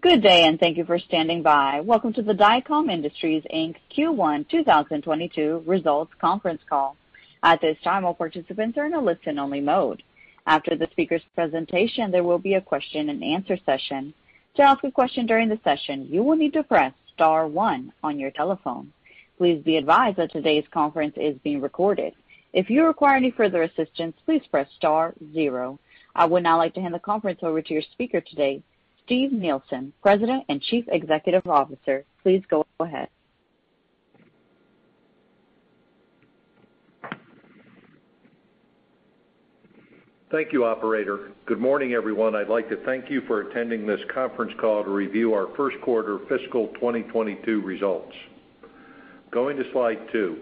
Good day, and thank you for standing by. Welcome to the Dycom Industries, Inc. Q1 2022 results conference call. At this time, all participants are in a listen-only mode. After the speaker's presentation, there will be a question-and-answer session. To ask a question during the session, you will need to press star one on your telephone. Please be advised that today's conference is being recorded. If you require any further assistance, please press star zero. I would now like to hand the conference over to your speaker today, Steve Nielsen, President and Chief Executive Officer. Please go ahead. Thank you, operator. Good morning, everyone. I'd like to thank you for attending this conference call to review our first quarter fiscal 2022 results. Going to slide two.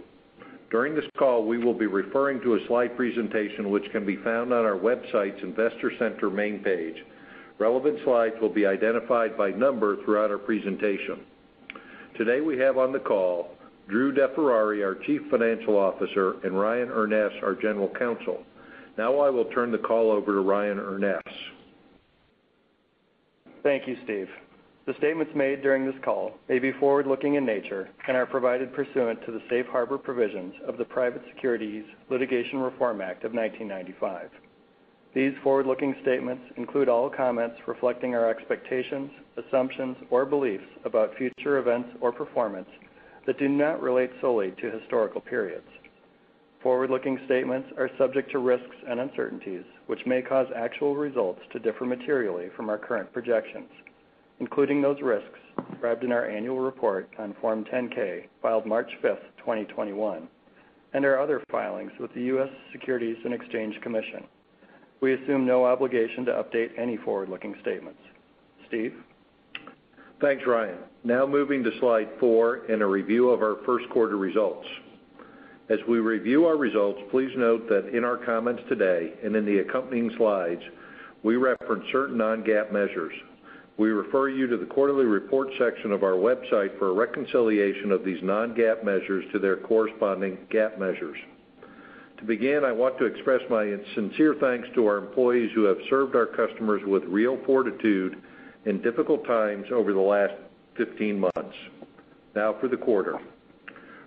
During this call, we will be referring to a slide presentation which can be found on our website's investor center main page. Relevant slides will be identified by number throughout our presentation. Today, we have on the call Drew DeFerrari, our Chief Financial Officer, and Ryan Urness, our General Counsel. Now I will turn the call over to Ryan Urness. Thank you, Steve. The statements made during this call may be forward-looking in nature and are provided pursuant to the safe harbor provisions of the Private Securities Litigation Reform Act of 1995. These forward-looking statements include all comments reflecting our expectations, assumptions, or beliefs about future events or performance that do not relate solely to historical periods. Forward-looking statements are subject to risks and uncertainties, which may cause actual results to differ materially from our current projections, including those risks described in our annual report on Form 10-K filed March 5th, 2021, and our other filings with the U.S. Securities and Exchange Commission. We assume no obligation to update any forward-looking statements. Steve? Thanks, Ryan. Now moving to slide four and a review of our first quarter results. As we review our results, please note that in our comments today and in the accompanying slides, we reference certain non-GAAP measures. We refer you to the quarterly report section of our website for a reconciliation of these non-GAAP measures to their corresponding GAAP measures. To begin, I want to express my sincere thanks to our employees who have served our customers with real fortitude in difficult times over the last 15 months. Now for the quarter.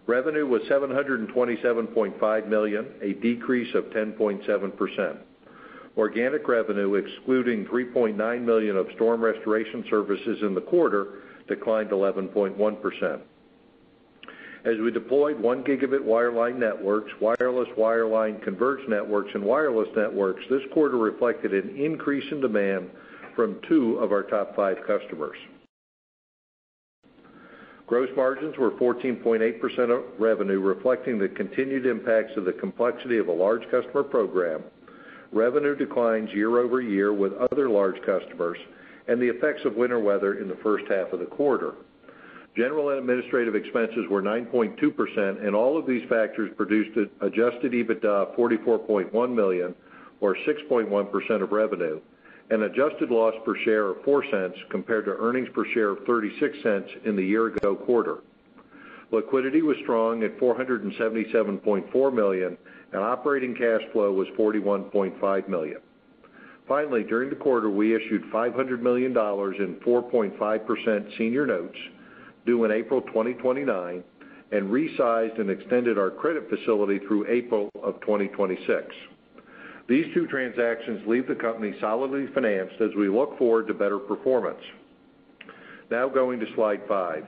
Revenue was 727.5 million, a decrease of 10.7%. Organic revenue, excluding 3.9 million of storm restoration services in the quarter, declined 11.1%. As we deployed 1 Gb wireline networks, wireless wireline converged networks, and wireless networks, this quarter reflected an increase in demand from two of our top five customers. Gross margins were 14.8% of revenue, reflecting the continued impacts of the complexity of a large customer program, revenue declines year-over-year with other large customers, and the effects of winter weather in the first half of the quarter. General and administrative expenses were 9.2%, and all of these factors produced an adjusted EBITDA of 44.1 million or 6.1% of revenue, an adjusted loss per share of $0.04 compared to earnings per share of $0.36 in the year-ago quarter. Liquidity was strong at 477.4 million, and operating cash flow was 41.5 million. Finally, during the quarter, we issued $500 million in 4.5% senior notes due in April 2029 and resized and extended our credit facility through April of 2026. These two transactions leave the company solidly financed as we look forward to better performance. Now going to slide five.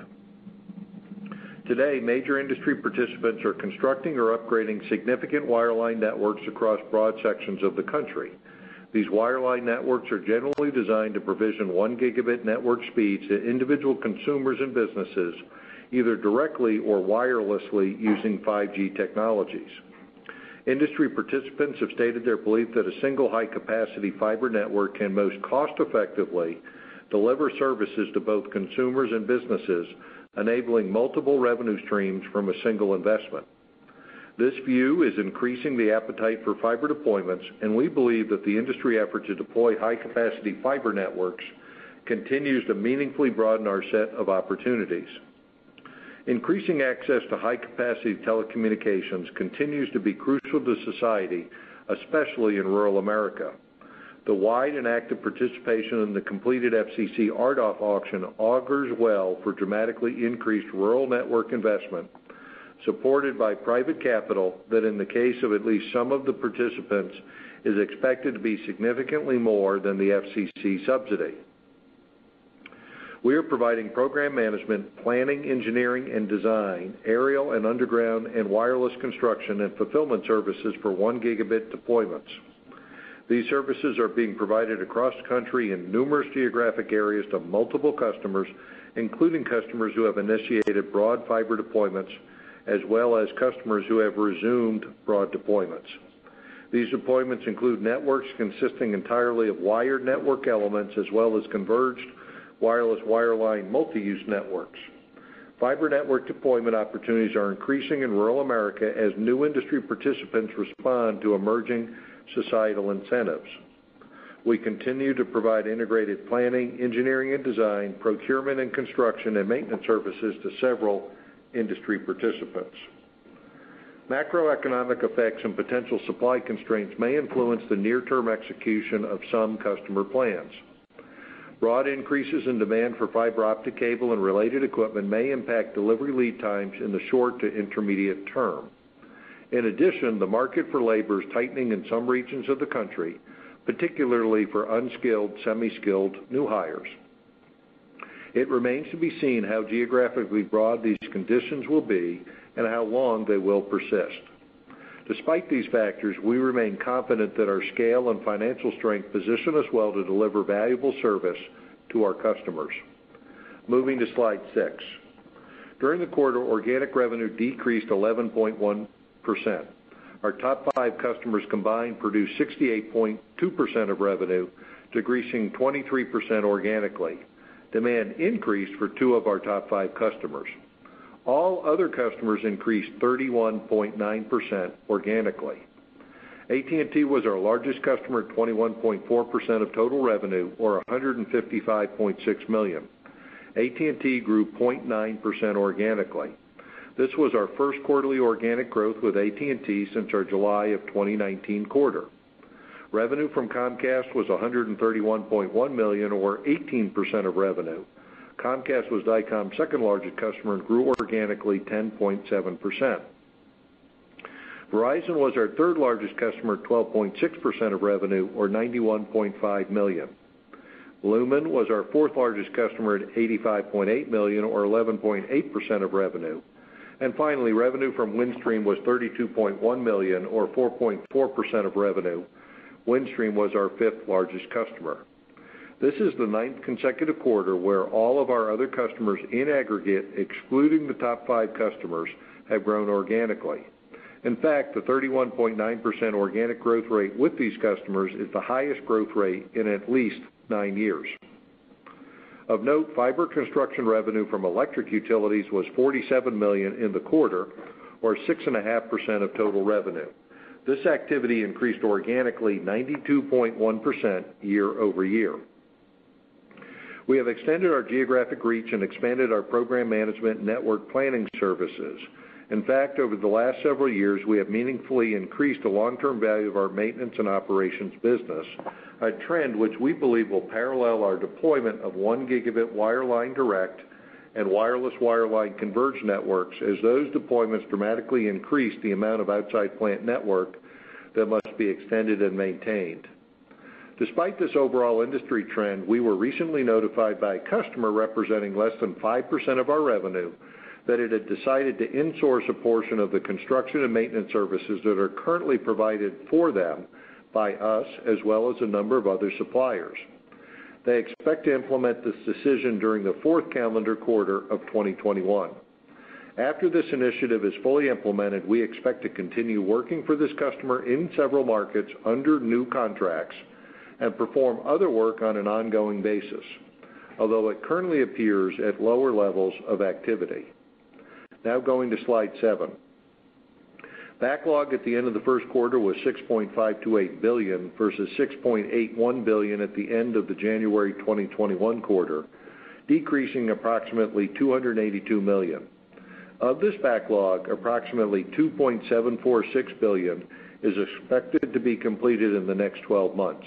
Today, major industry participants are constructing or upgrading significant wireline networks across broad sections of the country. These wireline networks are generally designed to provision 1 Gb network speeds to individual consumers and businesses, either directly or wirelessly using 5G technologies. Industry participants have stated their belief that a single high-capacity fiber network can most cost-effectively deliver services to both consumers and businesses, enabling multiple revenue streams from a single investment. This view is increasing the appetite for fiber deployments, and we believe that the industry effort to deploy high-capacity fiber networks continues to meaningfully broaden our set of opportunities. Increasing access to high-capacity telecommunications continues to be crucial to society, especially in rural America. The wide and active participation in the completed FCC RDOF auction augurs well for dramatically increased rural network investment, supported by private capital that, in the case of at least some of the participants, is expected to be significantly more than the FCC subsidy. We are providing program management, planning, engineering, and design, aerial and underground and wireless construction and fulfillment services for 1 Gb deployments. These services are being provided across the country in numerous geographic areas to multiple customers, including customers who have initiated broad fiber deployments, as well as customers who have resumed broad deployments. These deployments include networks consisting entirely of wired network elements, as well as converged wireless wireline multi-use networks. Fiber network deployment opportunities are increasing in rural America as new industry participants respond to emerging societal incentives. We continue to provide integrated planning, engineering and design, procurement and construction, and maintenance services to several industry participants. Macroeconomic effects and potential supply constraints may influence the near-term execution of some customer plans. Broad increases in demand for fiber optic cable and related equipment may impact delivery lead times in the short to intermediate term. In addition, the market for labor is tightening in some regions of the country, particularly for unskilled, semi-skilled new hires. It remains to be seen how geographically broad these conditions will be and how long they will persist. Despite these factors, we remain confident that our scale and financial strength position us well to deliver valuable service to our customers. Moving to slide six. During the quarter, organic revenue decreased 11.1%. Our top five customers combined produced 68.2% of revenue, decreasing 23% organically. Demand increased for two of our top five customers. All other customers increased 31.9% organically. AT&T was our largest customer at 21.4% of total revenue, or 155.6 million. AT&T grew 0.9% organically. This was our first quarterly organic growth with AT&T since our July of 2019 quarter. Revenue from Comcast was 131.1 million, or 18% of revenue. Comcast was Dycom's second-largest customer and grew organically 10.7%. Verizon was our third-largest customer at 12.6% of revenue, or 91.5 million. Lumen was our fourth-largest customer at 85.8 million, or 11.8% of revenue. And finally, revenue from Windstream was 32.1 million, or 4.4% of revenue. Windstream was our fifth-largest customer. This is the ninth consecutive quarter where all of our other customers in aggregate, excluding the top five customers, have grown organically. In fact, the 31.9% organic growth rate with these customers is the highest growth rate in at least nine years. Of note, fiber construction revenue from electric utilities was 47 million in the quarter, or 6.5% of total revenue. This activity increased organically 92.1% year-over-year. We have extended our geographic reach and expanded our program management network planning services. In fact, over the last several years, we have meaningfully increased the long-term value of our maintenance and operations business, a trend which we believe will parallel our deployment of 1 Gb wireline direct and wireless wireline converged networks as those deployments dramatically increase the amount of outside plant network that must be extended and maintained. Despite this overall industry trend, we were recently notified by a customer representing less than 5% of our revenue that it had decided to insource a portion of the construction and maintenance services that are currently provided for them by us, as well as a number of other suppliers. They expect to implement this decision during the fourth calendar quarter of 2021. After this initiative is fully implemented, we expect to continue working for this customer in several markets under new contracts and perform other work on an ongoing basis, although it currently appears at lower levels of activity. Now going to slide seven. Backlog at the end of the first quarter was 6.528 billion versus 6.81 billion at the end of the January 2021 quarter, decreasing approximately 282 million. Of this backlog, approximately 2.746 billion is expected to be completed in the next 12 months.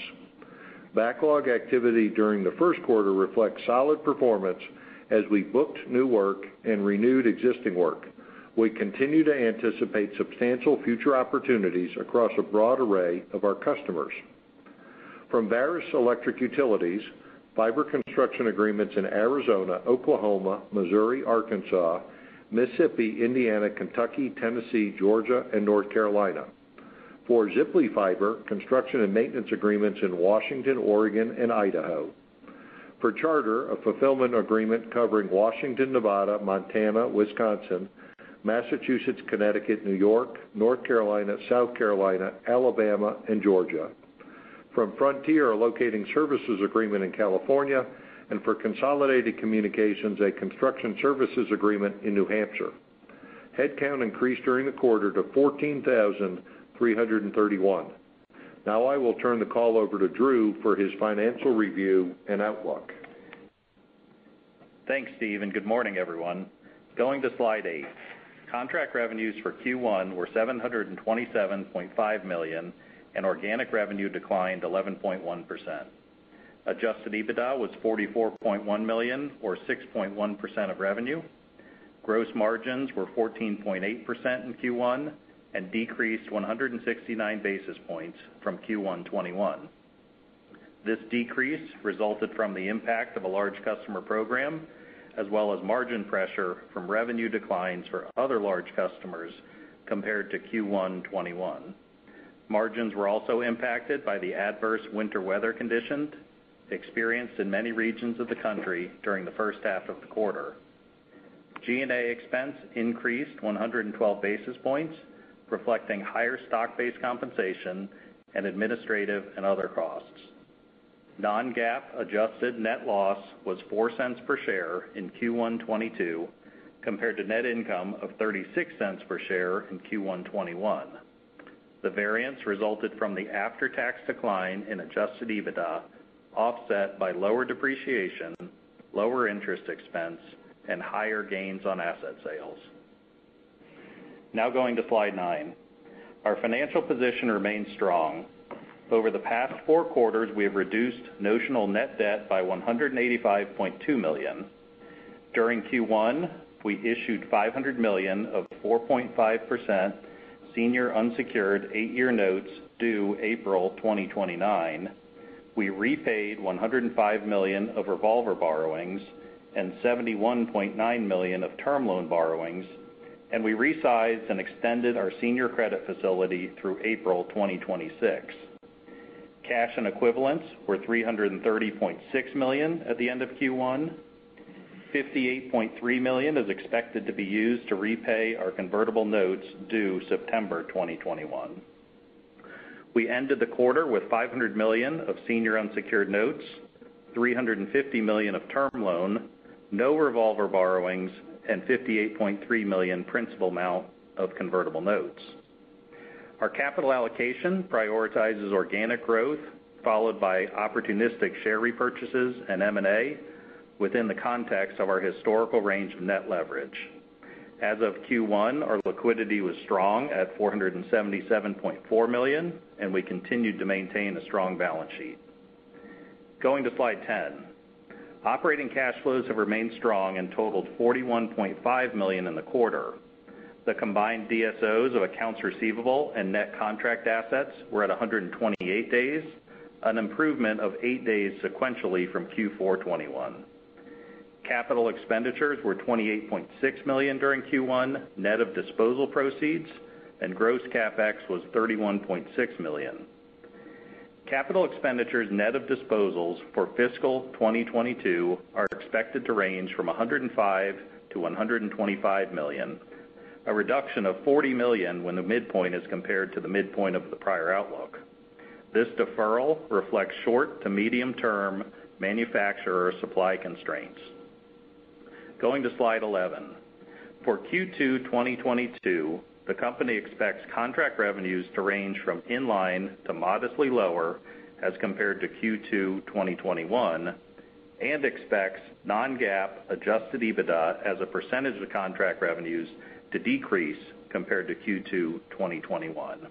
Backlog activity during the first quarter reflects solid performance as we booked new work and renewed existing work. We continue to anticipate substantial future opportunities across a broad array of our customers. From Varis Electric Utilities, fiber construction agreements in Arizona, Oklahoma, Missouri, Arkansas, Mississippi, Indiana, Kentucky, Tennessee, Georgia, and North Carolina. For Ziply Fiber, construction and maintenance agreements in Washington, Oregon, and Idaho. For Charter, a fulfillment agreement covering Washington, Nevada, Montana, Wisconsin, Massachusetts, Connecticut, New York, North Carolina, South Carolina, Alabama, and Georgia. From Frontier, a locating services agreement in California, and for Consolidated Communications, a construction services agreement in New Hampshire. Headcount increased during the quarter to 14,331. Now I will turn the call over to Drew for his financial review and outlook. Thanks, Steve, and good morning, everyone. Going to slide eight. Contract revenues for Q1 were 727.5 million, and organic revenue declined 11.1%. Adjusted EBITDA was 44.1 million, or 6.1% of revenue. Gross margins were 14.8% in Q1 and decreased 169 basis points from Q1 2021. This decrease resulted from the impact of a large customer program, as well as margin pressure from revenue declines for other large customers compared to Q1 2021. Margins were also impacted by the adverse winter weather conditions experienced in many regions of the country during the first half of the quarter. G&A expense increased 112 basis points, reflecting higher stock-based compensation and administrative and other costs. Non-GAAP adjusted net loss was $0.04 per share in Q1 2022, compared to net income of $0.36 per share in Q1 2021. The variance resulted from the after-tax decline in adjusted EBITDA, offset by lower depreciation, lower interest expense, and higher gains on asset sales. Now going to slide nine. Our financial position remains strong. Over the past four quarters, we have reduced notional net debt by 185.2 million. During Q1, we issued 500 million of 4.5% senior unsecured eight-year notes due April 2029. We repaid 105 million of revolver borrowings and 71.9 million of term loan borrowings, and we resized and extended our senior credit facility through April 2026. Cash and equivalents were 330.6 million at the end of Q1. 58.3 million is expected to be used to repay our convertible notes due September 2021. We ended the quarter with 500 million of senior unsecured notes, 350 million of term loan, no revolver borrowings, and 58.3 million principal amount of convertible notes. Our capital allocation prioritizes organic growth, followed by opportunistic share repurchases and M&A within the context of our historical range of net leverage. As of Q1, our liquidity was strong at 477.4 million, and we continued to maintain a strong balance sheet. Going to slide 10. Operating cash flows have remained strong and totaled 41.5 million in the quarter. The combined DSOs of accounts receivable and net contract assets were at 128 days, an improvement of eight days sequentially from Q4 2021. Capital expenditures were 28.6 million during Q1, net of disposal proceeds, and gross CapEx was 31.6 million. Capital expenditures net of disposals for fiscal 2022 are expected to range from $105 million-$125 million, a reduction of 40 million when the midpoint is compared to the midpoint of the prior outlook. This deferral reflects short to medium-term manufacturer supply constraints. Going to slide 11. For Q2 2022, the company expects contract revenues to range from in line to modestly lower as compared to Q2 2021, and expects non-GAAP adjusted EBITDA as a percentage of contract revenues to decrease compared to Q2 2021.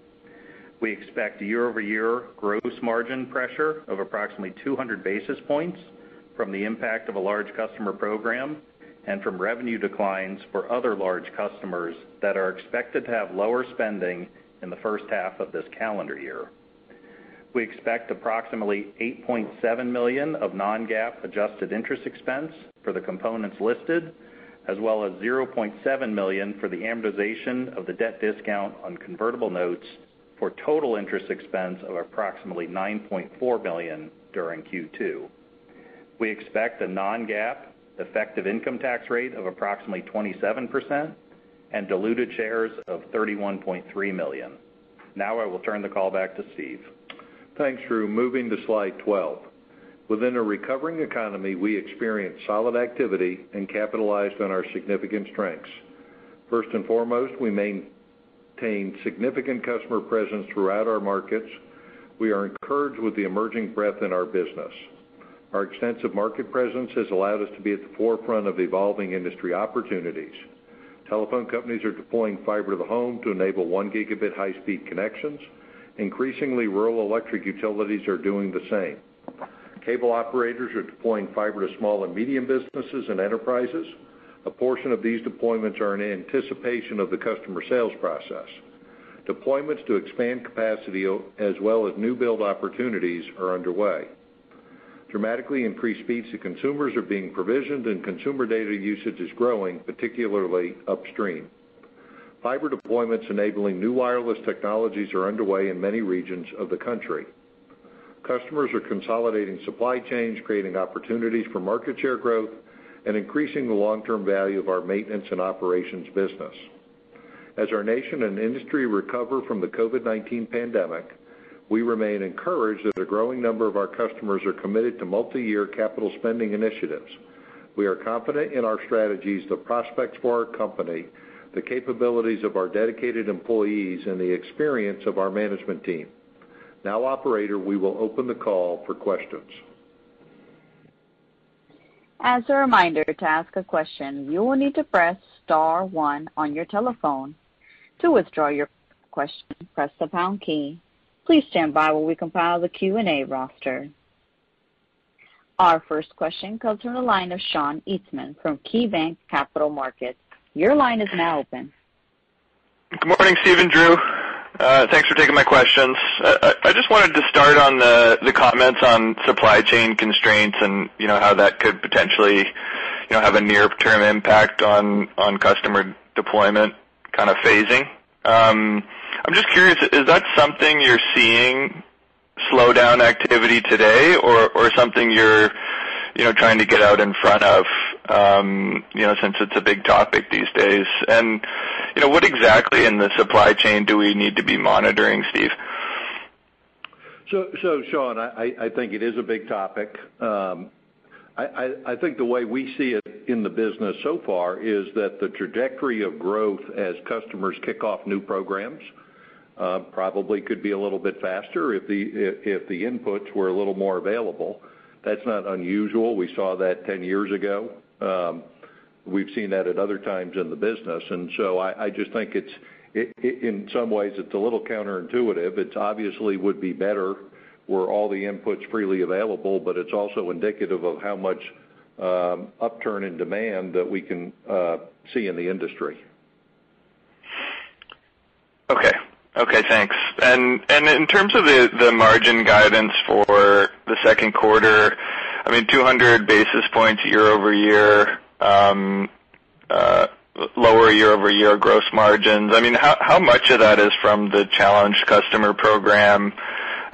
We expect year-over-year gross margin pressure of approximately 200 basis points from the impact of a large customer program and from revenue declines for other large customers that are expected to have lower spending in the first half of this calendar year. We expect approximately 8.7 million of non-GAAP adjusted interest expense for the components listed, as well as 0.7 million for the amortization of the debt discount on convertible notes for total interest expense of approximately 9.4 million during Q2. We expect a non-GAAP effective income tax rate of approximately 27% and diluted shares of 31.3 million. Now I will turn the call back to Steve. Thanks, Drew. Moving to slide 12. Within a recovering economy, we experienced solid activity and capitalized on our significant strengths. First and foremost, we maintained significant customer presence throughout our markets. We are encouraged with the emerging breadth in our business. Our extensive market presence has allowed us to be at the forefront of evolving industry opportunities. Telephone companies are deploying fiber to the home to enable 1 Gb high-speed connections. Increasingly, rural electric utilities are doing the same. Cable operators are deploying fiber to small and medium businesses and enterprises. A portion of these deployments are in anticipation of the customer sales process. Deployments to expand capacity as well as new build opportunities are underway. Dramatically increased speeds to consumers are being provisioned, and consumer data usage is growing, particularly upstream. Fiber deployments enabling new wireless technologies are underway in many regions of the country. Customers are consolidating supply chains, creating opportunities for market share growth, and increasing the long-term value of our maintenance and operations business. As our nation and industry recover from the COVID-19 pandemic, we remain encouraged that a growing number of our customers are committed to multi-year capital spending initiatives. We are confident in our strategies, the prospects for our company, the capabilities of our dedicated employees, and the experience of our management team. Now, operator, we will open the call for questions. As a reminder, to ask a question, you will need to press star one on your telephone. To withdraw your question, press the pound key. Please stand by while we compile the Q&A roster. Our first question comes from the line of Sean Eastman from KeyBanc Capital Markets. Your line is now open. Good morning, Steve and Drew. Uh, thanks for taking my questions. Uh, uh, I just wanted to start on the comments on supply chain constraints and you know how that could potentially you know have a near-term impact on customer deployment kind of phasing. Um I'm just curious, is that something you're seeing slow down activity today or something you're trying to get out in front of um, you know, since it's a big topic these days? And you know, what exactly in the supply chain do we need to be monitoring, Steve? So so Sean, I I think it is a big topic. Um I I think the way we see it in the business so far is that the trajectory of growth as customers kick off new programs uh probably could be a little bit faster if the i if the inputs were a little more available. That's not unusual. We saw that 10 years ago. Um, we've seen that at other times in the business. And so I just think it's, in some ways it's a little counterintuitive. It obviously would be better were all the inputs freely available, but it's also indicative of how much um, upturn in demand that we can uh, see in the industry. Okay. Okay, thanks. And and in terms of the margin guidance for the second quarter, I mean, 200 basis points year-over-year, um uh lower year-over-year gross margins. I mean, how much of that is from the challenged customer program?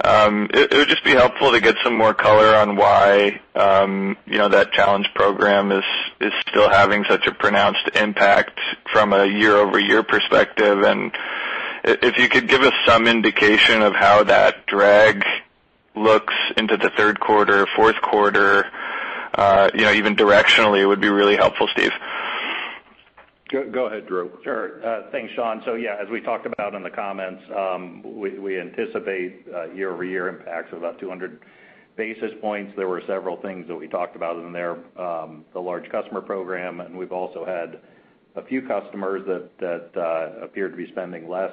Um it would just be helpful to get some more color on why um, you know, that challenged program is still having such a pronounced impact from a year-over-year perspective. If you could give us some indication of how that drag looks into the third quarter, fourth quarter, uh, you know, even directionally, it would be really helpful, Steve. Go ahead, Drew. Sure. Thanks, Sean. So yeah, as we talked about in the comments, um we anticipate year-over-year impacts of about 200 basis points. There were several things that we talked about in there. The large customer program, and we've also had a few customers that uh, appear to be spending less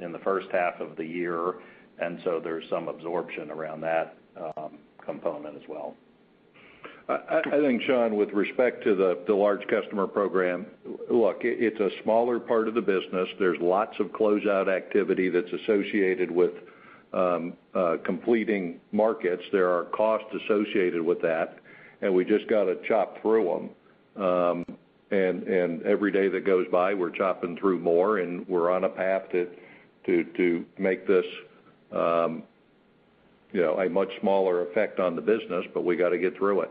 in the first half of the year, and so there's some absorption around that um, component as well. I think, Sean, with respect to the large customer program, look, it's a smaller part of the business. There's lots of closeout activity that's associated with um, uh, completing markets. There are costs associated with that, and we just got to chop through them. Um, And and every day that goes by, we're chopping through more, and we're on a path to to to make this um you know a much smaller effect on the business, but we got to get through it.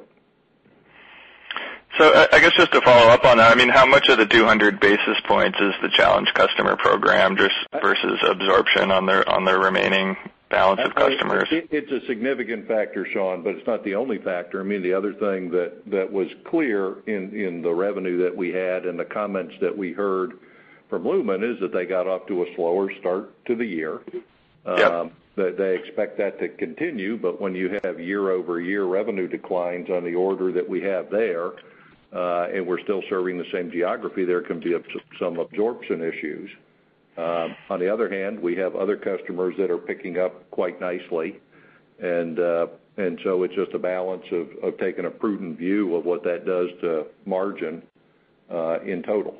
So I guess just to follow up on that, I mean how much of the 200 basis points is the challenge customer program versus absorption on their on the remaining balance of customers? It's a significant factor, Sean, but it's not the only factor. I mean the other thing that was clear in the revenue that we had and the comments that we heard from Lumen is that they got off to a slower start to the year. Yep. Um, they expect that to continue, but when you have year-over-year revenue declines on the order that we have there, uh, and we're still serving the same geography, there can be some absorption issues. Um, on the other hand, we have other customers that are picking up quite nicely. And uh and so it's just a balance of taking a prudent view of what that does to margin uh, in total.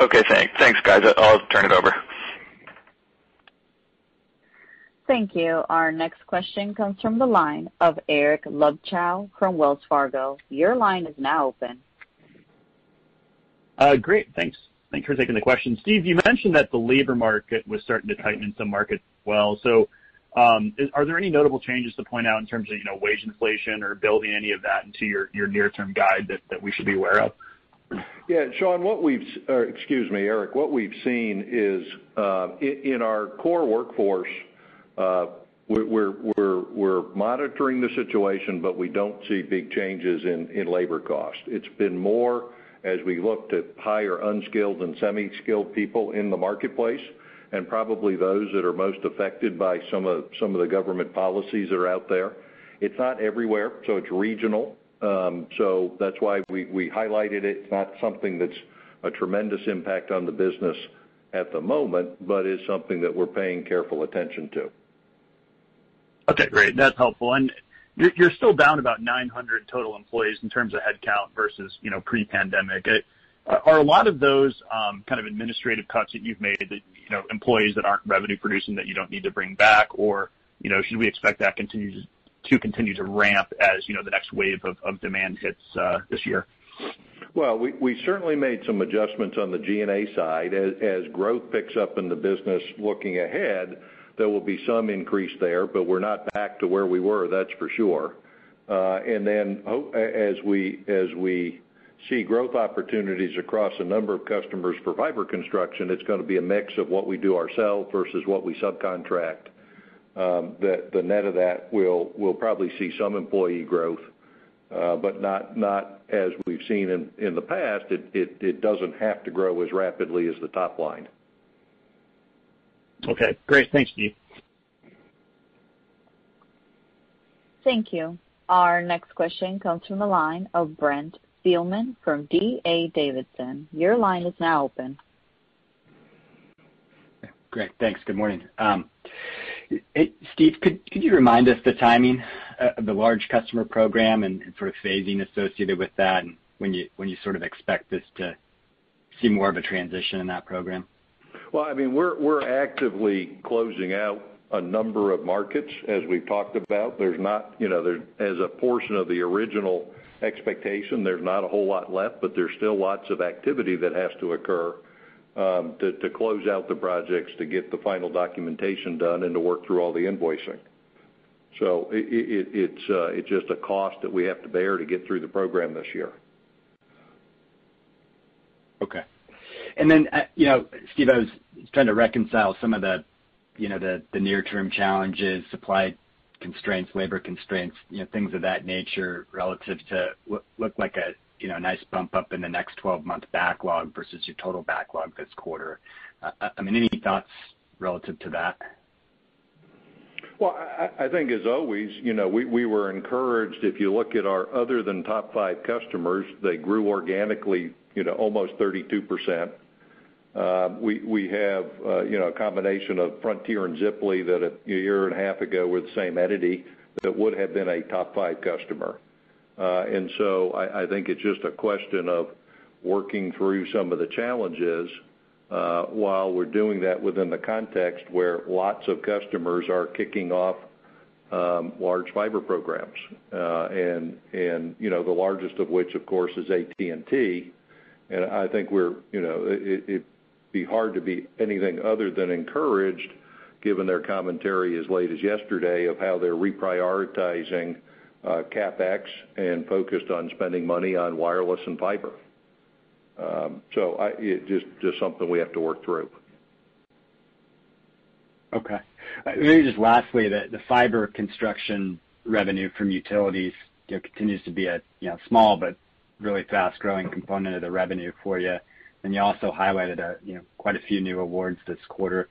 Okay, thanks, guys. I'll turn it over. Thank you. Our next question comes from the line of Eric Luebchow from Wells Fargo. Your line is now open. Uh, great. Thanks. Thanks for taking the question. Steve, you mentioned that the labor market was starting to tighten in some markets as well. So, um, are there any notable changes to point out in terms of you know wage inflation or building any of that into your near-term guide that we should be aware of? Yeah, Sean, what we've or excuse me, Eric. What we've seen is, uh, in our core workforce, uh, we're monitoring the situation, but we don't see big changes in labor cost. It's been more as we look to hire unskilled and semi-skilled people in the marketplace, and probably those that are most affected by some of some of the government policies that are out there. It's not everywhere, so it's regional. Um so that's why we highlighted it. It's not something that's a tremendous impact on the business at the moment, but is something that we're paying careful attention to. Okay, great. That's helpful. You're still down about 900 total employees in terms of headcount versus you know, pre-pandemic. Uh, are a lot of those um, kind of administrative cuts that you've made, that you know, employees that aren't revenue producing that you don't need to bring back? Or you know, should we expect that to continue to ramp as you know the next wave of demand hits uh, this year? Well, we certainly made some adjustments on the G&A side. As growth picks up in the business looking ahead, there will be some increase there, but we're not back to where we were, that's for sure. Uh and then hope as we as we see growth opportunities across a number of customers for fiber construction, it's going to be a mix of what we do ourselves versus what we subcontract. Um the the net of that, we'll probably see some employee growth, uh, but not not as we've seen in in the past. It doesn't have to grow as rapidly as the top line. Okay, great. Thanks, Steve. Thank you. Our next question comes from the line of Brent Thielman from D.A. Davidson. Your line is now open. Great. Thanks. Good morning. Um, Steve, could could you remind us the timing uh, of the large customer program and sort of phasing associated with that, and when you when you sort of expect this to see more of a transition in that program? Well, I mean we're actively closing out a number of markets, as we've talked about. There's not you know, there as a portion of the original expectation, there's not a whole lot left, but there's still lots of activity that has to occur um, to close out the projects, to get the final documentation done, and to work through all the invoicing. So uh, it's just a cost that we have to bear to get through the program this year. Okay. Uh, Steve, I was trying to reconcile some of the you know, the the near-term challenges, supply constraints, labor constraints, you know, things of that nature, relative to what looked like a you know nice bump up in the next 12-month backlog versus your total backlog this quarter. Uh, uh, I mean, any thoughts relative to that? Well, I think as always, you know, we were encouraged. If you look at our other than top five customers, they grew organically you know, almost 32%. We have a combination of Frontier and Ziply that a year and a half ago were the same entity that would have been a top five customer. Uh and so I think it's just a question of working through some of the challenges, while we're doing that within the context where lots of customers are kicking off large fiber programs. Uh and and you know, the largest of which, of course, is AT&T. And I think we're you know, it'd be hard to be anything other than encouraged given their commentary as late as yesterday of how they're reprioritizing uh, CapEx and focused on spending money on wireless and fiber. Um, so, just just something we have to work through. Okay. Uh, maybe just lastly, the fiber construction revenue from utilities continues to be a you know small but really fast-growing component of the revenue for you. And you also highlighted uh, quite a few new awards this quarter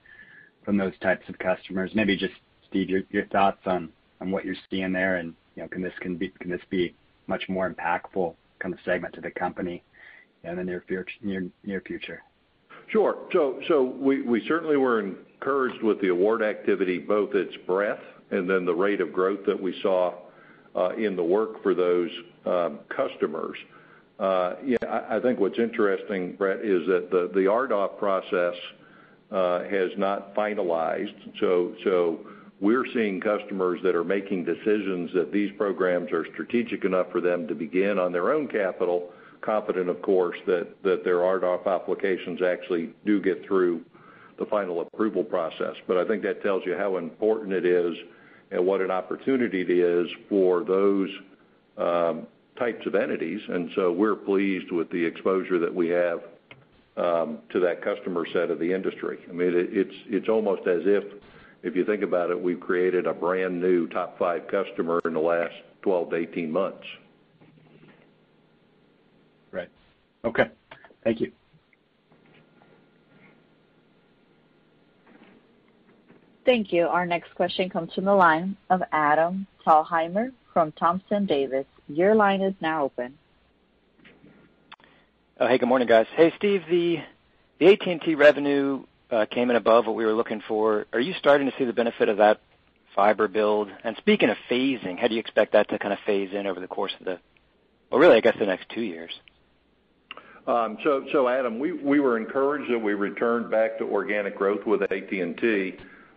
from those types of customers. Maybe just, Steve, your thoughts on what you're seeing there, and can this be much more impactful kind of segment to the company in the near future? Sure. We certainly were encouraged with the award activity, both its breadth and then the rate of growth that we saw uh, in the work for those um, customers. Uh, I i think what's interesting, Brett, is that the RDOF process uh, has not finalized. We're seeing customers that are making decisions that these programs are strategic enough for them to begin on their own capital, confident, of course, that their RDOF applications actually do get through the final approval process. But I think that tells you how important it is and what an opportunity it is for those um, types of entities. And so we're pleased with the exposure that we have um, to that customer set of the industry. I mean it's it's almost as if if you think about it, we've created a brand new top five customer in the last 12 to 18 months. Right. Okay. Thank you. Thank you. Our next question comes from the line of Adam Thalhimer from Thompson Davis. Your line is now open. Oh, hey, good morning, guys. Hey, Steve, the the AT&T revenue came in above what we were looking for. Are you starting to see the benefit of that fiber build? And speaking of phasing, how do you expect that to kind of phase in over the course of the, well, really, I guess, the next two years? Um so Adam, we were encouraged that we returned back to organic growth with AT&T.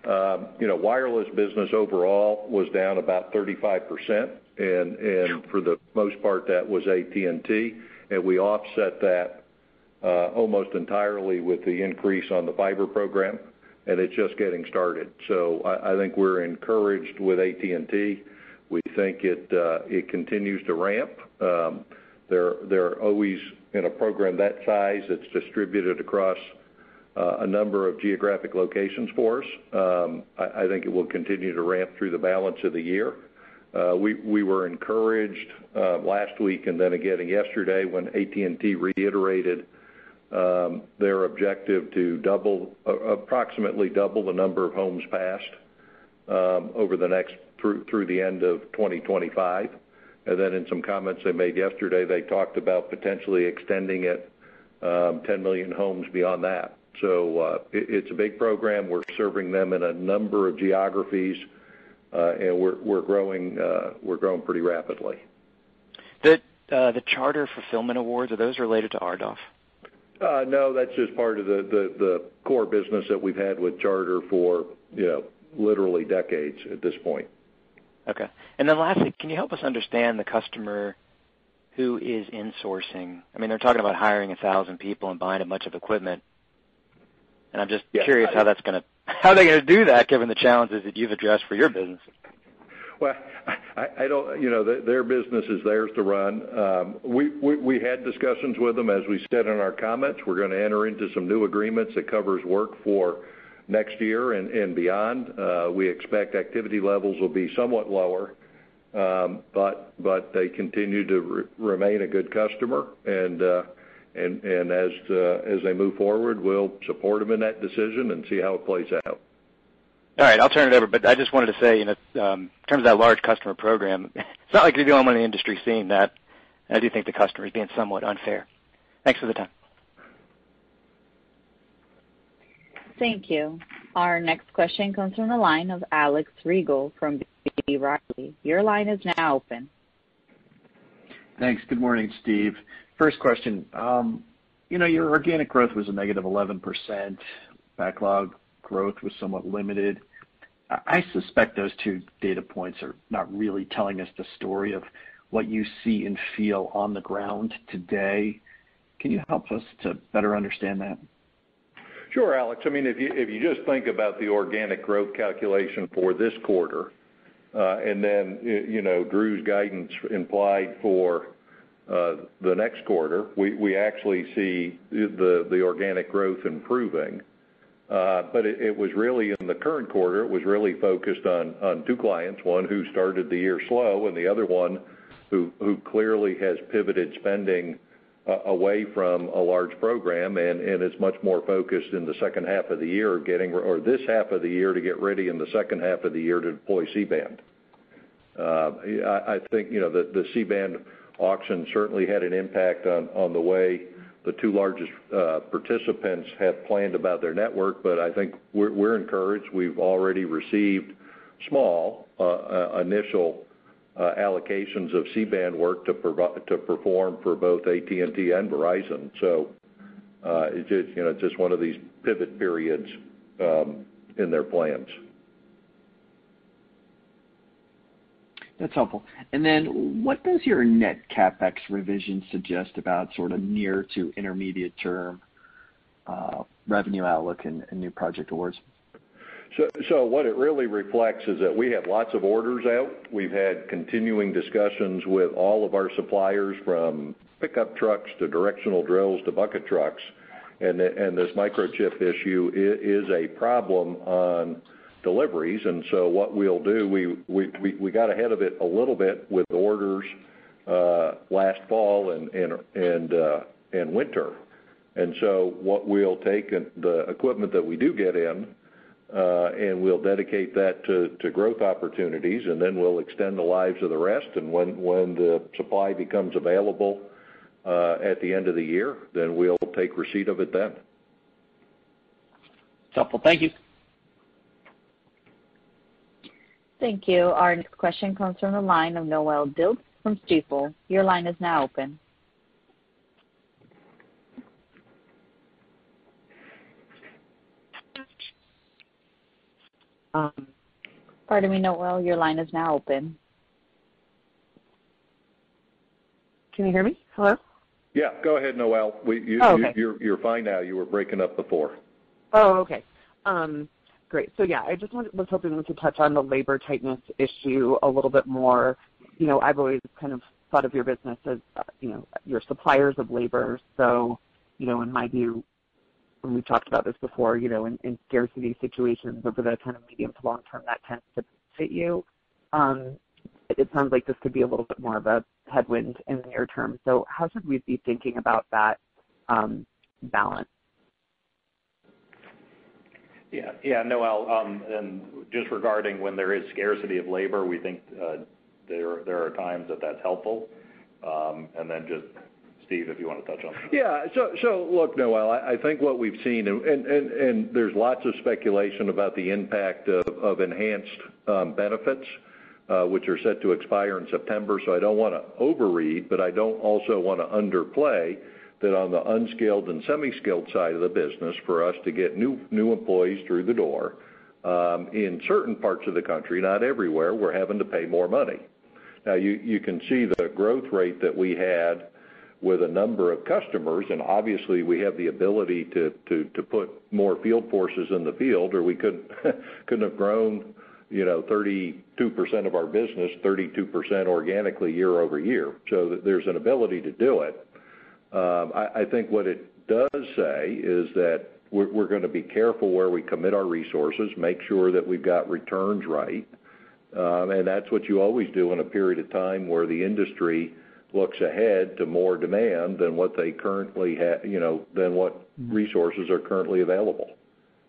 Um, you know, wireless business overall was down about 35%, and for the most part, that was AT&T. And we offset that almost entirely with the increase on the fiber program, and it's just getting started. So I think we're encouraged with AT&T. We think it uh it continues to ramp. Um there they're always in a program that size it's distributed across a number of geographic locations for us. I think it will continue to ramp through the balance of the year. Uh, we were encouraged um, last week and then again yesterday when AT&T reiterated um, their objective to double, uh, approximately double the number of homes passed um over the next through the end of 2025. In some comments they made yesterday, they talked about potentially extending it um, 10 million homes beyond that. So uh it's a big program. We're serving them in a number of geographies, we're we're growing uh we're growing pretty rapidly. The uh the Charter fulfillment awards, are those related to RDOF? No, that's just part of the core business that we've had with Charter for you know literally decades at this point. Okay. And then lastly, can you help us understand the customer who is insourcing? I mean, they're talking about hiring 1,000 people and buying a bunch of equipment. And I'm just curious how they're going to do that given the challenges that you've addressed for your business. Well, I don't you know, th their business is theirs to run. Um, we we had discussions with them, as we said in our comments. We're going to enter into some new agreements that covers work for next year and and beyond. Uh, we expect activity levels will be somewhat lower, Um but but they continue to remain a good customer. Uh, And and uh, as they move forward, we'll support them in that decision and see how it plays out. All right, I'll turn it over. But I just wanted to say, um, in terms of that large customer program, it's not like you're the only one in the industry seeing that. I do think the customer is being somewhat unfair. Thanks for the time. Thank you. Our next question comes from the line of Alex Rygiel from B. Riley. Your line is now open. Thanks. Good morning, Steve. First question. Um you know, your organic growth was a negative -11%. Backlog growth was somewhat limited. I suspect those two data points are not really telling us the story of what you see and feel on the ground today. Can you help us to better understand that? Sure, Alex. I mean if you just think about the organic growth calculation for this quarter, and then uh you know, Drew's guidance implied for the next quarter, we actually see the organic growth improving. Uh but it was really in the current quarter, it was really focused on two clients, one who started the year slow, and the other one who clearly has pivoted spending away from a large program and is much more focused in the second half of the year, getting or this half of the year to get ready in the second half of the year to deploy C-band. I think you know that the C-band auction certainly had an impact on the way the two largest uh, participants have planned about their network. But I think we're encouraged. We've already received small uh, uh, initial allocations of C-band work to perform for both AT&T and Verizon. So uh it's just one of these pivot periods um, in their plans. That's helpful. And then what does your net CapEx revision suggest about sort of near to intermediate term uh, revenue outlook and new project awards? What it really reflects is that we have lots of orders out. We've had continuing discussions with all of our suppliers, from pickup trucks to directional drills to bucket trucks. And this microchip issue is a problem on deliveries. And so what we'll do, we got ahead of it a little bit with orders uh, last fall uh, and winter. And so what we'll take the equipment that we do get in, uh, and we'll dedicate that to growth opportunities, and then we'll extend the lives of the rest. And when the supply becomes available at the end of the year, then we'll take receipt of it then. Helpful. Thank you. Thank you. Our next question comes from the line of Noelle Dilts from Stifel. Your line is now open. Um, Pardon me, Noelle, your line is now open. Can you hear me? Hello? Yeah, go ahead, Noelle. Oh, okay. You're fine now. You were breaking up before. Oh, okay. Um, Great. So yeah, I just was hoping could touch on the labor tightness issue a little bit more. You know, I've always kind of thought of your business as uh, you're suppliers of labor. So, you know, in my view, when we've talked about this before, you know, in scarcity situations over the kind of medium to long term, that tends to fit you. Um, it sounds like this could be a little bit more of a headwind in the near term. So how should we be thinking about that um, balance? Yeah. Noelle, um, just regarding when there is scarcity of labor, we think uh, there there are times that that's helpful. Um and then just Steve, if you want to touch on that. Yeah. Look, Noelle, I think what we've seen, and there's lots of speculation about the impact of enhanced um, benefits, uh, which are set to expire in September. So I don't want to overread, but I don't also want to underplay that on the unskilled and semi-skilled side of the business, for us to get new new employees through the door, um, in certain parts of the country, not everywhere, we're having to pay more money. Now, you can see the growth rate that we had with a number of customers, and obviously we have the ability to to to put more field forces in the field, or we couldn't have grown you know 32% of our business 32% organically year-over-year. So there's an ability to do it. Um, I think what it does say is that we're going to be careful where we commit our resources, make sure that we've got returns right. Um and that's what you always do in a period of time where the industry looks ahead to more demand than what they currently have, you know, than what mm-hmm. resources are currently available.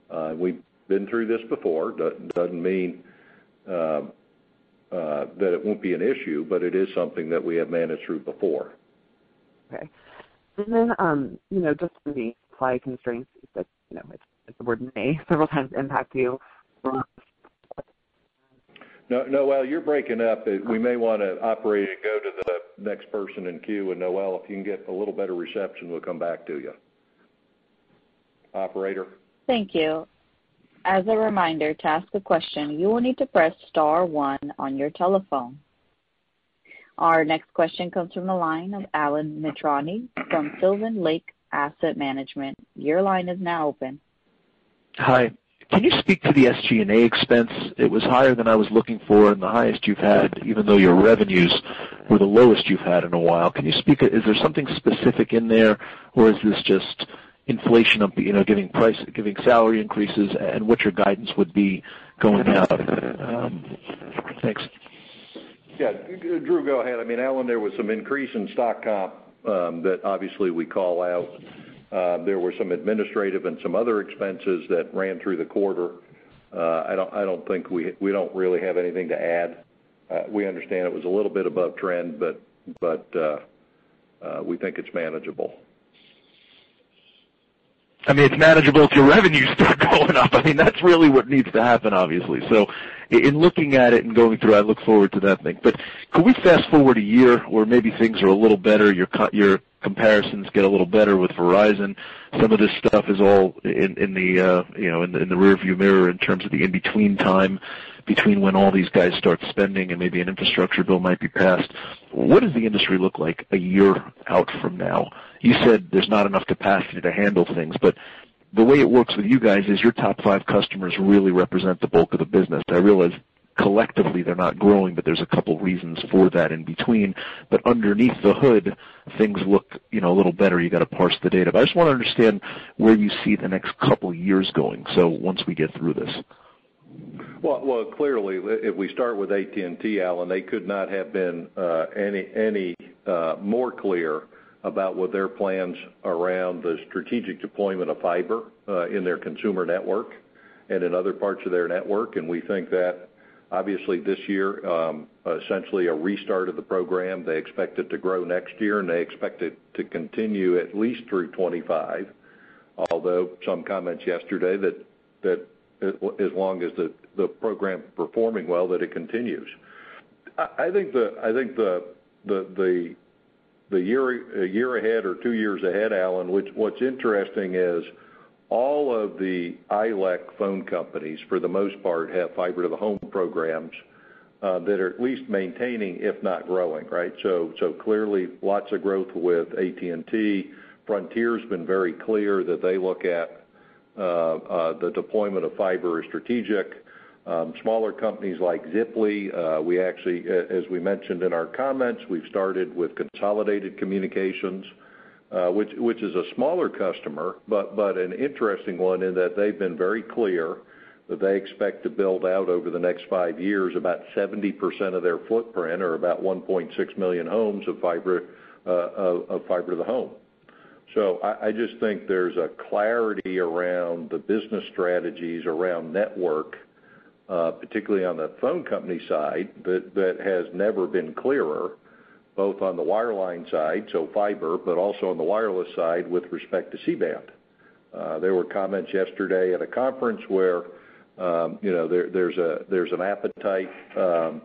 Uh, we've been through this before. Doesn't mean um, uh, that it won't be an issue, but it is something that we have managed through before. Okay. And then, um, you know, just the supply constraints that, you know, it's the word may several times impact you. No, Noelle, you're breaking up. We may wanna operator go to the next person in queue. And Noelle, if you can get a little better reception, we'll come back to you. Operator? Thank you. As a reminder, to ask a question, you will need to press star one on your telephone. Our next question comes from the line of Alan Mitrani from Sylvan Lake Asset Management. Your line is now open. Hi. Can you speak to the SG&A expense? It was higher than I was looking for and the highest you've had, even though your revenues were the lowest you've had in a while. Can you speak? Is there something specific in there, or is this just inflation of, you know, giving salary increases and what your guidance would be going out? Um, Thanks. Yeah. Drew, go ahead. I mean, Alan, there was some increase in stock comp um, that obviously we call out. Um, there were some administrative and some other expenses that ran through the quarter. Uh I don't I don't think we we don't really have anything to add. Uh, we understand it was a little bit above trend, but but uh, uh, we think it's manageable. I mean, it's manageable if your revenues start going up. I mean, that's really what needs to happen, obviously. In looking at it and going through, I look forward to that thing. But could we fast-forward a year where maybe things are a little better, your your comparisons get a little better with Verizon? Some of this stuff is all in the, uh, you know, in the rearview mirror in terms of the in-between time between when all these guys start spending and maybe an infrastructure bill might be passed. What does the industry look like a year out from now? You said there's not enough capacity to handle things, but the way it works with you guys is your top five customers really represent the bulk of the business. I realize collectively they're not growing, but there's a couple reasons for that in between. But underneath the hood, things look, you know, a little better. You gotta parse the data. But I just wanna understand where you see the next couple years going, so once we get through this. Well, well, clearly, if we start with AT&T, Alan, they could not have been uh, any uh, more clear about what their plans around the strategic deployment of fiber uh, in their consumer network and in other parts of their network. And we think that obviously this year um, essentially a restart of the program. They expect it to grow next year, and they expect it to continue at least through 2025. Although some comments yesterday that that as long as the program performing well, that it continues. I think the year a year ahead or two years ahead, Alan, which what's interesting is all of the ILEC phone companies, for the most part, have fiber to the home programs uh that are at least maintaining, if not growing, right? So so clearly lots of growth with AT&T. Frontier's been very clear that they look at uh uh the deployment of fiber as strategic. Um, smaller companies like Ziply, uh, we actually, as we mentioned in our comments, we've started with Consolidated Communications, uh, which is a smaller customer, but an interesting one in that they've been very clear that they expect to build out over the next five years about 70% of their footprint or about 1.6 million homes of fiber uh of fiber to the home. So I just think there's a clarity around the business strategies around network, Uh, particularly on the phone company side, that has never been clearer, both on the wireline side, so fiber, but also on the wireless side with respect to C-band. Uh, there were comments yesterday at a conference where, um, you know, there's a there's an appetite um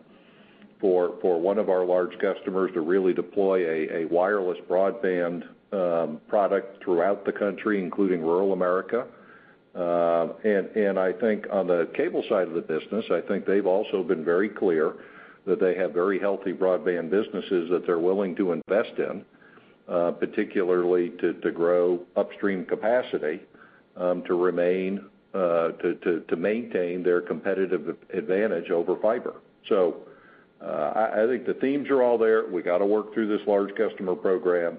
for for one of our large customers to really deploy a wireless broadband um, product throughout the country, including rural America. I think on the cable side of the business, I think they've also been very clear that they have very healthy broadband businesses that they're willing to invest in, particularly to grow upstream capacity, um to remain uh to maintain their competitive advantage over fiber. So uh I think the themes are all there. We gotta work through this large customer program.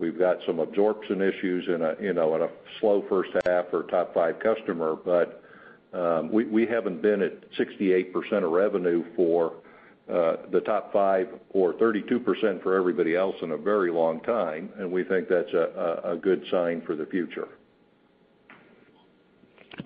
We've got some absorption issues in a, you know, in a slow first half for a top five customer. But um we haven't been at 68% of revenue for the top five or 32% for everybody else in a very long time, and we think that's a good sign for the future.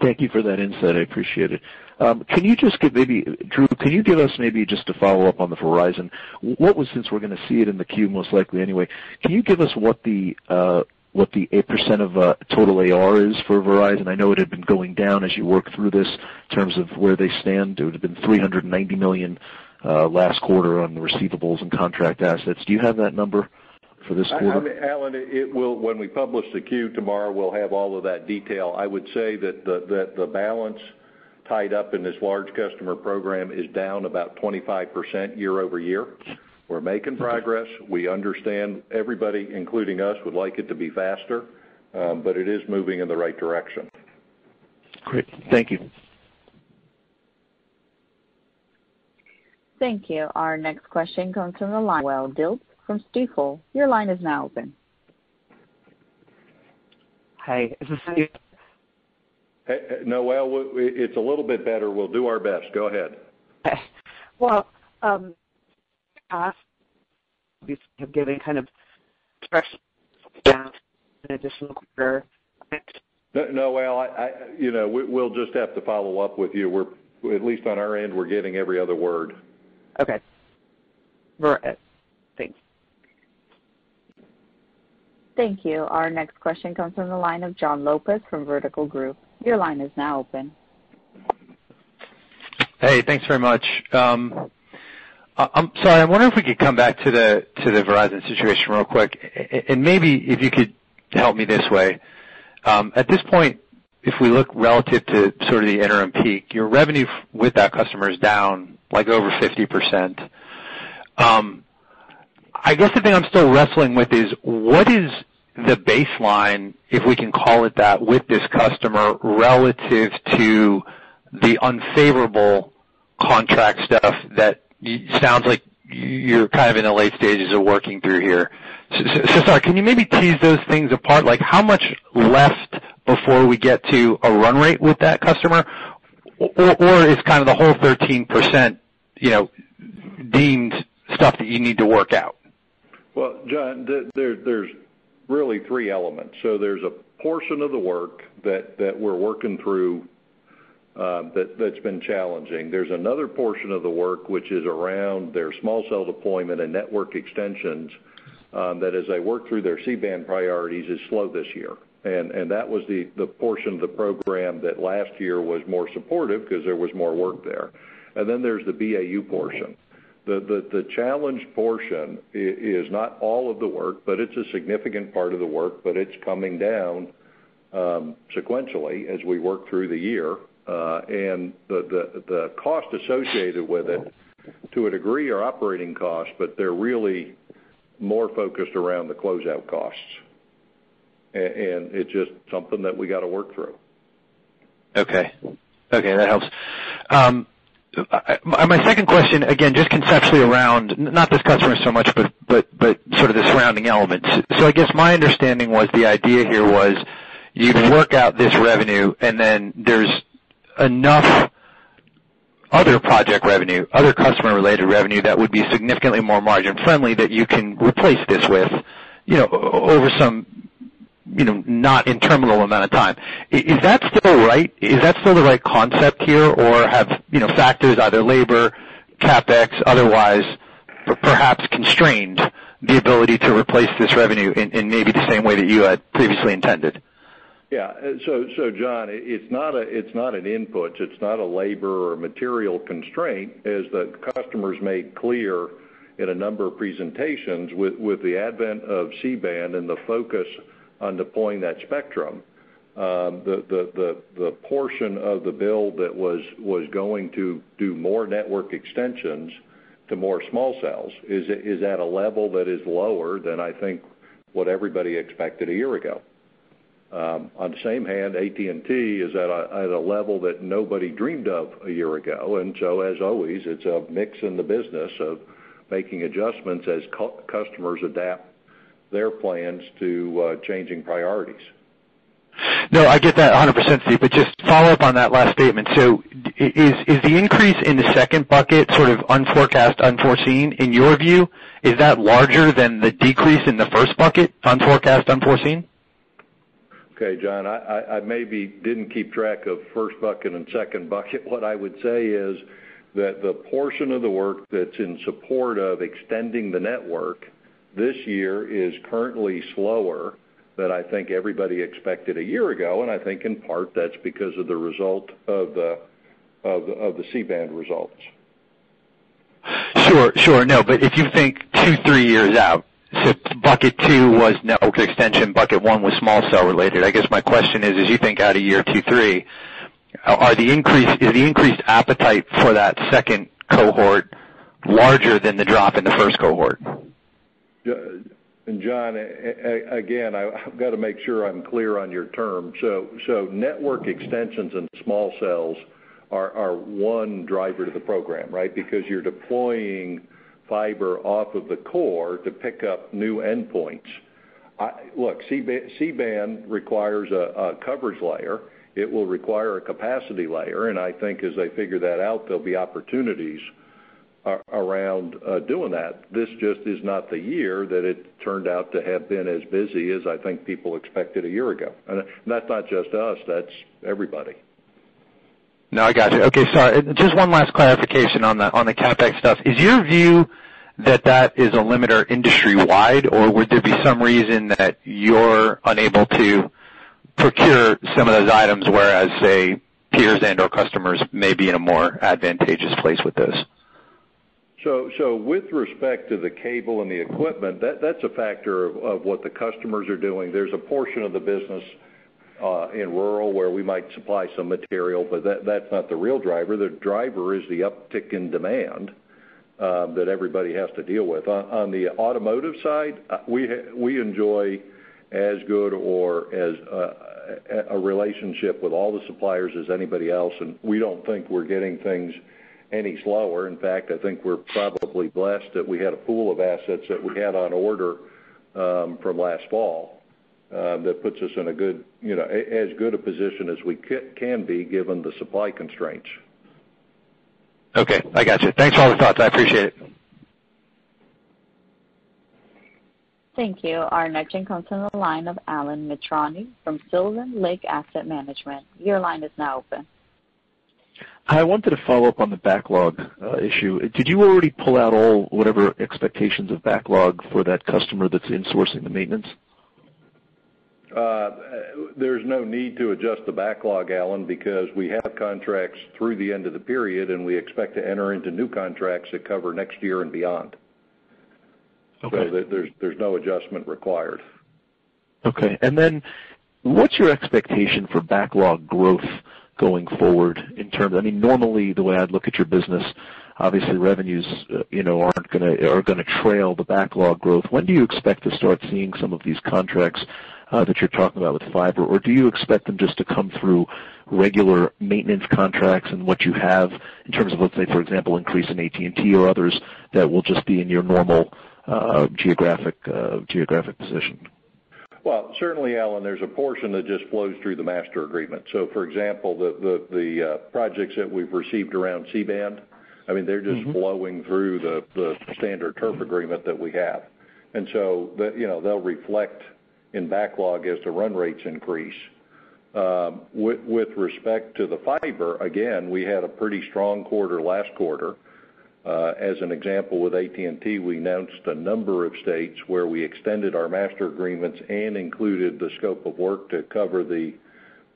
Thank you for that insight. I appreciate it. Um, can you just give maybe, Drew, can you give us maybe just to follow up on the Verizon, What was since we're going to see it in the Q most likely anyway, can you give us what the uh, 8% of uh, total AR is for Verizon? I know it had been going down as you work through this in terms of where they stand. It would have been $390 million uh, last quarter on the receivables and contract assets. Do you have that number for this quarter? Alan, when we publish the Q tomorrow, we'll have all of that detail. I would say that the balance tied up in this large customer program is down about 25% year-over-year. We're making progress. We understand everybody, including us, would like it to be faster, um, but it is moving in the right direction. Great. Thank you. Thank you. Our next question comes from the line of Noelle Dilts from Stifel. Your line is now open. Hi, is this Steve? Noelle, it's a little bit better. We'll do our best. Go ahead. Well, um, you have given kind of expression an additional quarter. Noelle, we'll just have to follow up with you. At least on our end, we're getting every other word. Okay. Uh, thanks. Thank you. Our next question comes from the line of Jon Lopez from Vertical Group. Your line is now open. Hey, thanks very much. Um I'm sorry, I wonder if we could come back to the to the Verizon situation real quick, and maybe if you could help me this way. Um at this point, if we look relative to sort of the interim peak, your revenue with that customer is down like over 50%. Um I guess the thing I'm still wrestling with is what is the baseline, if we can call it that, with this customer relative to the unfavorable contract stuff that sounds like you're kind of in the late stages of working through here. So sorry, can you maybe tease those things apart? Like how much left before we get to a run rate with that customer? Or is kind of the whole 13% you know deemed stuff that you need to work out? Well, Jon, there's really three elements. So there's a portion of the work that we're working through uh, that's been challenging. There's another portion of the work which is around their small cell deployment and network extensions, um, that as they work through their C-band priorities, is slow this year. And and that was the portion of the program that last year was more supportive because there was more work there. And then there's the BAU portion. The challenged portion is not all of the work, but it's a significant part of the work, but it's coming down um sequentially as we work through the year. Uh and the the the cost associated with it, to a degree, are operating costs, but they're really more focused around the closeout costs. It's just something that we got to work through. Okay. Okay, that helps. My second question, again, just conceptually around, not this customer so much, but sort of the surrounding elements. So I guess my understanding was the idea here was you'd work out this revenue, and then there's enough other project revenue, other customer-related revenue that would be significantly more margin-friendly that you can replace this with you know, over some not interminable amount of time. Is that still right? Is that still the right concept here, or have you know factors, either labor, CapEx, otherwise, perhaps constrained the ability to replace this revenue in maybe the same way that you had previously intended? Yeah. Uh, Jon, it's not an input. It's not a labor or material constraint, as the customers made clear in a number of presentations with the advent of C-band and the focus deploying that spectrum. Um, the portion of the build that was going to do more network extensions to more small cells is at a level that is lower than I think what everybody expected a year ago. Um, on the same hand, AT&T is at a level that nobody dreamed of a year ago. And so as always, it's a mix in the business of making adjustments as customers adapt their plans to uh, changing priorities. No, I get that 100%, Steve, But just follow up on that last statement. So is is the increase in the second bucket sort of unforecast, unforeseen, in your view? Is that larger than the decrease in the first bucket, unforecast, unforeseen? Okay, Jon, I maybe didn't keep track of first bucket and second bucket. What I would say is that the portion of the work that's in support of extending the network this year is currently slower than I think everybody expected a year ago, and I think in part that's because of the result of the C-band results. Sure. Sure. No, but if you think two, three years out, so bucket 2 was network extension, bucket 1 was small cell related. I guess my question is, as you think out a year, two, three, is the increased appetite for that second cohort larger than the drop in the first cohort? Jon, again, I've got to make sure I'm clear on your term. Network extensions and small cells are one driver to the program, right? Because you're deploying fiber off of the core to pick up new endpoints. Look, C-band requires a coverage layer. It will require a capacity layer, and I think as they figure that out, there'll be opportunities around uh doing that. This just is not the year that it turned out to have been as busy as I think people expected a year ago. And that's not just us, that's everybody. No, I got you. Okay, sorry. Just one last clarification on the on the CapEx stuff. Is your view that that is a limiter industry-wide, or would there be some reason that you're unable to procure some of those items, whereas, say, peers and/or customers may be in a more advantageous place with this? With respect to the cable and the equipment, that's a factor of what the customers are doing. There's a portion of the business uh, in rural where we might supply some material, but that's not the real driver. The driver is the uptick in demand um, that everybody has to deal with. On the automotive side, uh, we we enjoy as good or as uh, a relationship with all the suppliers as anybody else, and we don't think we're getting things any slower. In fact, I think we're probably blessed that we had a pool of assets that we had on order um, from last fall um, that puts us in a good you know as good a position as we can be given the supply constraints. Okay, I got you. Thanks for all the thoughts. I appreciate it. Thank you. Our next question comes from the line of Alan Mitrani from Sylvan Lake Asset Management. Your line is now open. I wanted to follow up on the backlog uh, issue. Did you already pull out all whatever expectations of backlog for that customer that's insourcing the maintenance? Uh, there's no need to adjust the backlog, Alan, because we have contracts through the end of the period, and we expect to enter into new contracts that cover next year and beyond. Okay. There's no adjustment required. Okay. And then what's your expectation for backlog growth going forward in terms I mean, Normally, the way I'd look at your business, obviously revenues uh you know are going to are gonna trail the backlog growth. When do you expect to start seeing some of these contracts uh, that you're talking about with fiber? Or do you expect them just to come through regular maintenance contracts and what you have in terms of, let's say, for example, increase in AT&T or others that will just be in your normal uh, geographic uh, geographic position? Well, certainly, Alan, there's a portion that just flows through the master agreement. So for example, the the uh, projects that we've received around C-band, I mean they're just mm-hmm. flowing through the standard turf agreement that we have. And so that you know, they'll reflect in backlog as the run rates increase. Um, with respect to the fiber, again, we had a pretty strong quarter last quarter. Uh, as an example, with AT&T, we announced a number of states where we extended our master agreements and included the scope of work to cover the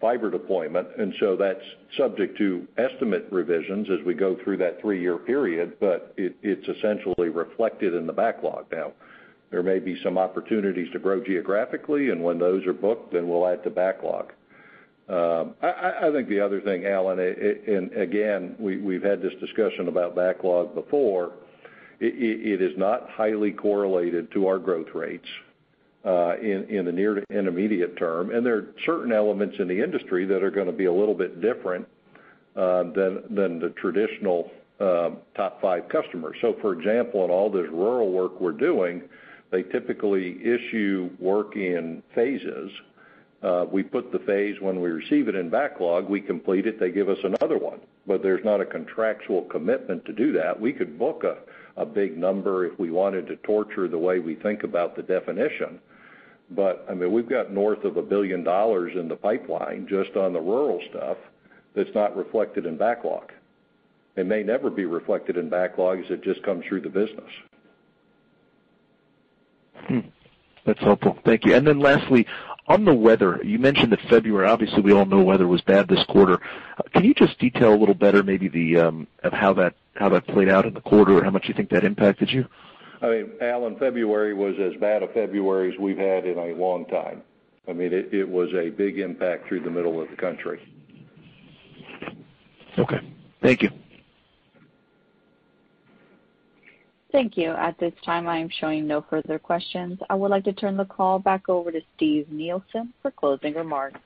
fiber deployment. And so that's subject to estimate revisions as we go through that three-year period, but it's essentially reflected in the backlog now. There may be some opportunities to grow geographically, and when those are booked, then we'll add to backlog. Um, I think the other thing, Alan, and again, we've had this discussion about backlog before, it is not highly correlated to our growth rates uh, in the near to intermediate term. And there are certain elements in the industry that are going to be a little bit different uh, than than the traditional uh, top five customers. So for example, in all this rural work we're doing, they typically issue work in phases. Uh, we put the phase when we receive it in backlog, we complete it, they give us another one. But there's not a contractual commitment to do that. We could book a big number if we wanted to torture the way we think about the definition. But I mean we've got north of $1 billion in the pipeline just on the rural stuff that's not reflected in backlog. It may never be reflected in backlog as it just comes through the business. Hmm. That's helpful. Thank you. And then lastly, on the weather, you mentioned that February, obviously, we all know weather was bad this quarter. Can you just detail a little better maybe the um of how that how that played out in the quarter, or how much you think that impacted you? I mean, Alan, February was as bad a February as we've had in a long time. I mean it was a big impact through the middle of the country. Okay. Thank you. Thank you. At this time, I am showing no further questions. I would like to turn the call back over to Steve Nielsen for closing remarks.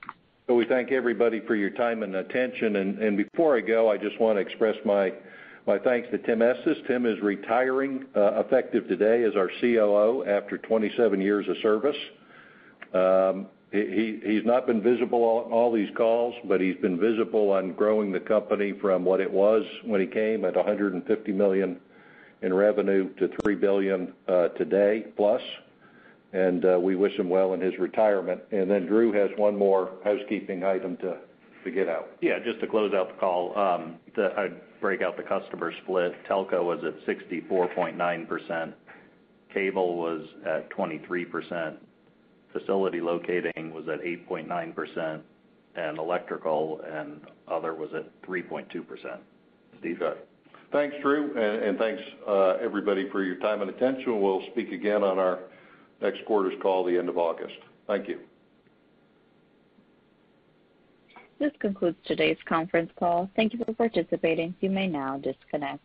So we thank everybody for your time and attention. And before I go, I just want to express my thanks to Tim Estes. Tim is retiring uh, effective today as our COO after 27 years of service. Um, he's not been visible on all these calls, but he's been visible on growing the company from what it was when he came at $150 million in revenue to $3 billion uh, today plus. Uh, we wish him well in his retirement. And then drew has one more housekeeping item to get out. Yeah, just to close out the call, um, I'd break out the customer split. Telco was at 64.9%, cable was at 23%, facility locating was at 8.9%, and electrical and other was at 3.2%. Steve? Thanks, Drew, and thanks uh, everybody for your time and attention. We'll speak again on our next quarter's call the end of August. Thank you. This concludes today's conference call. Thank you for participating. You may now disconnect.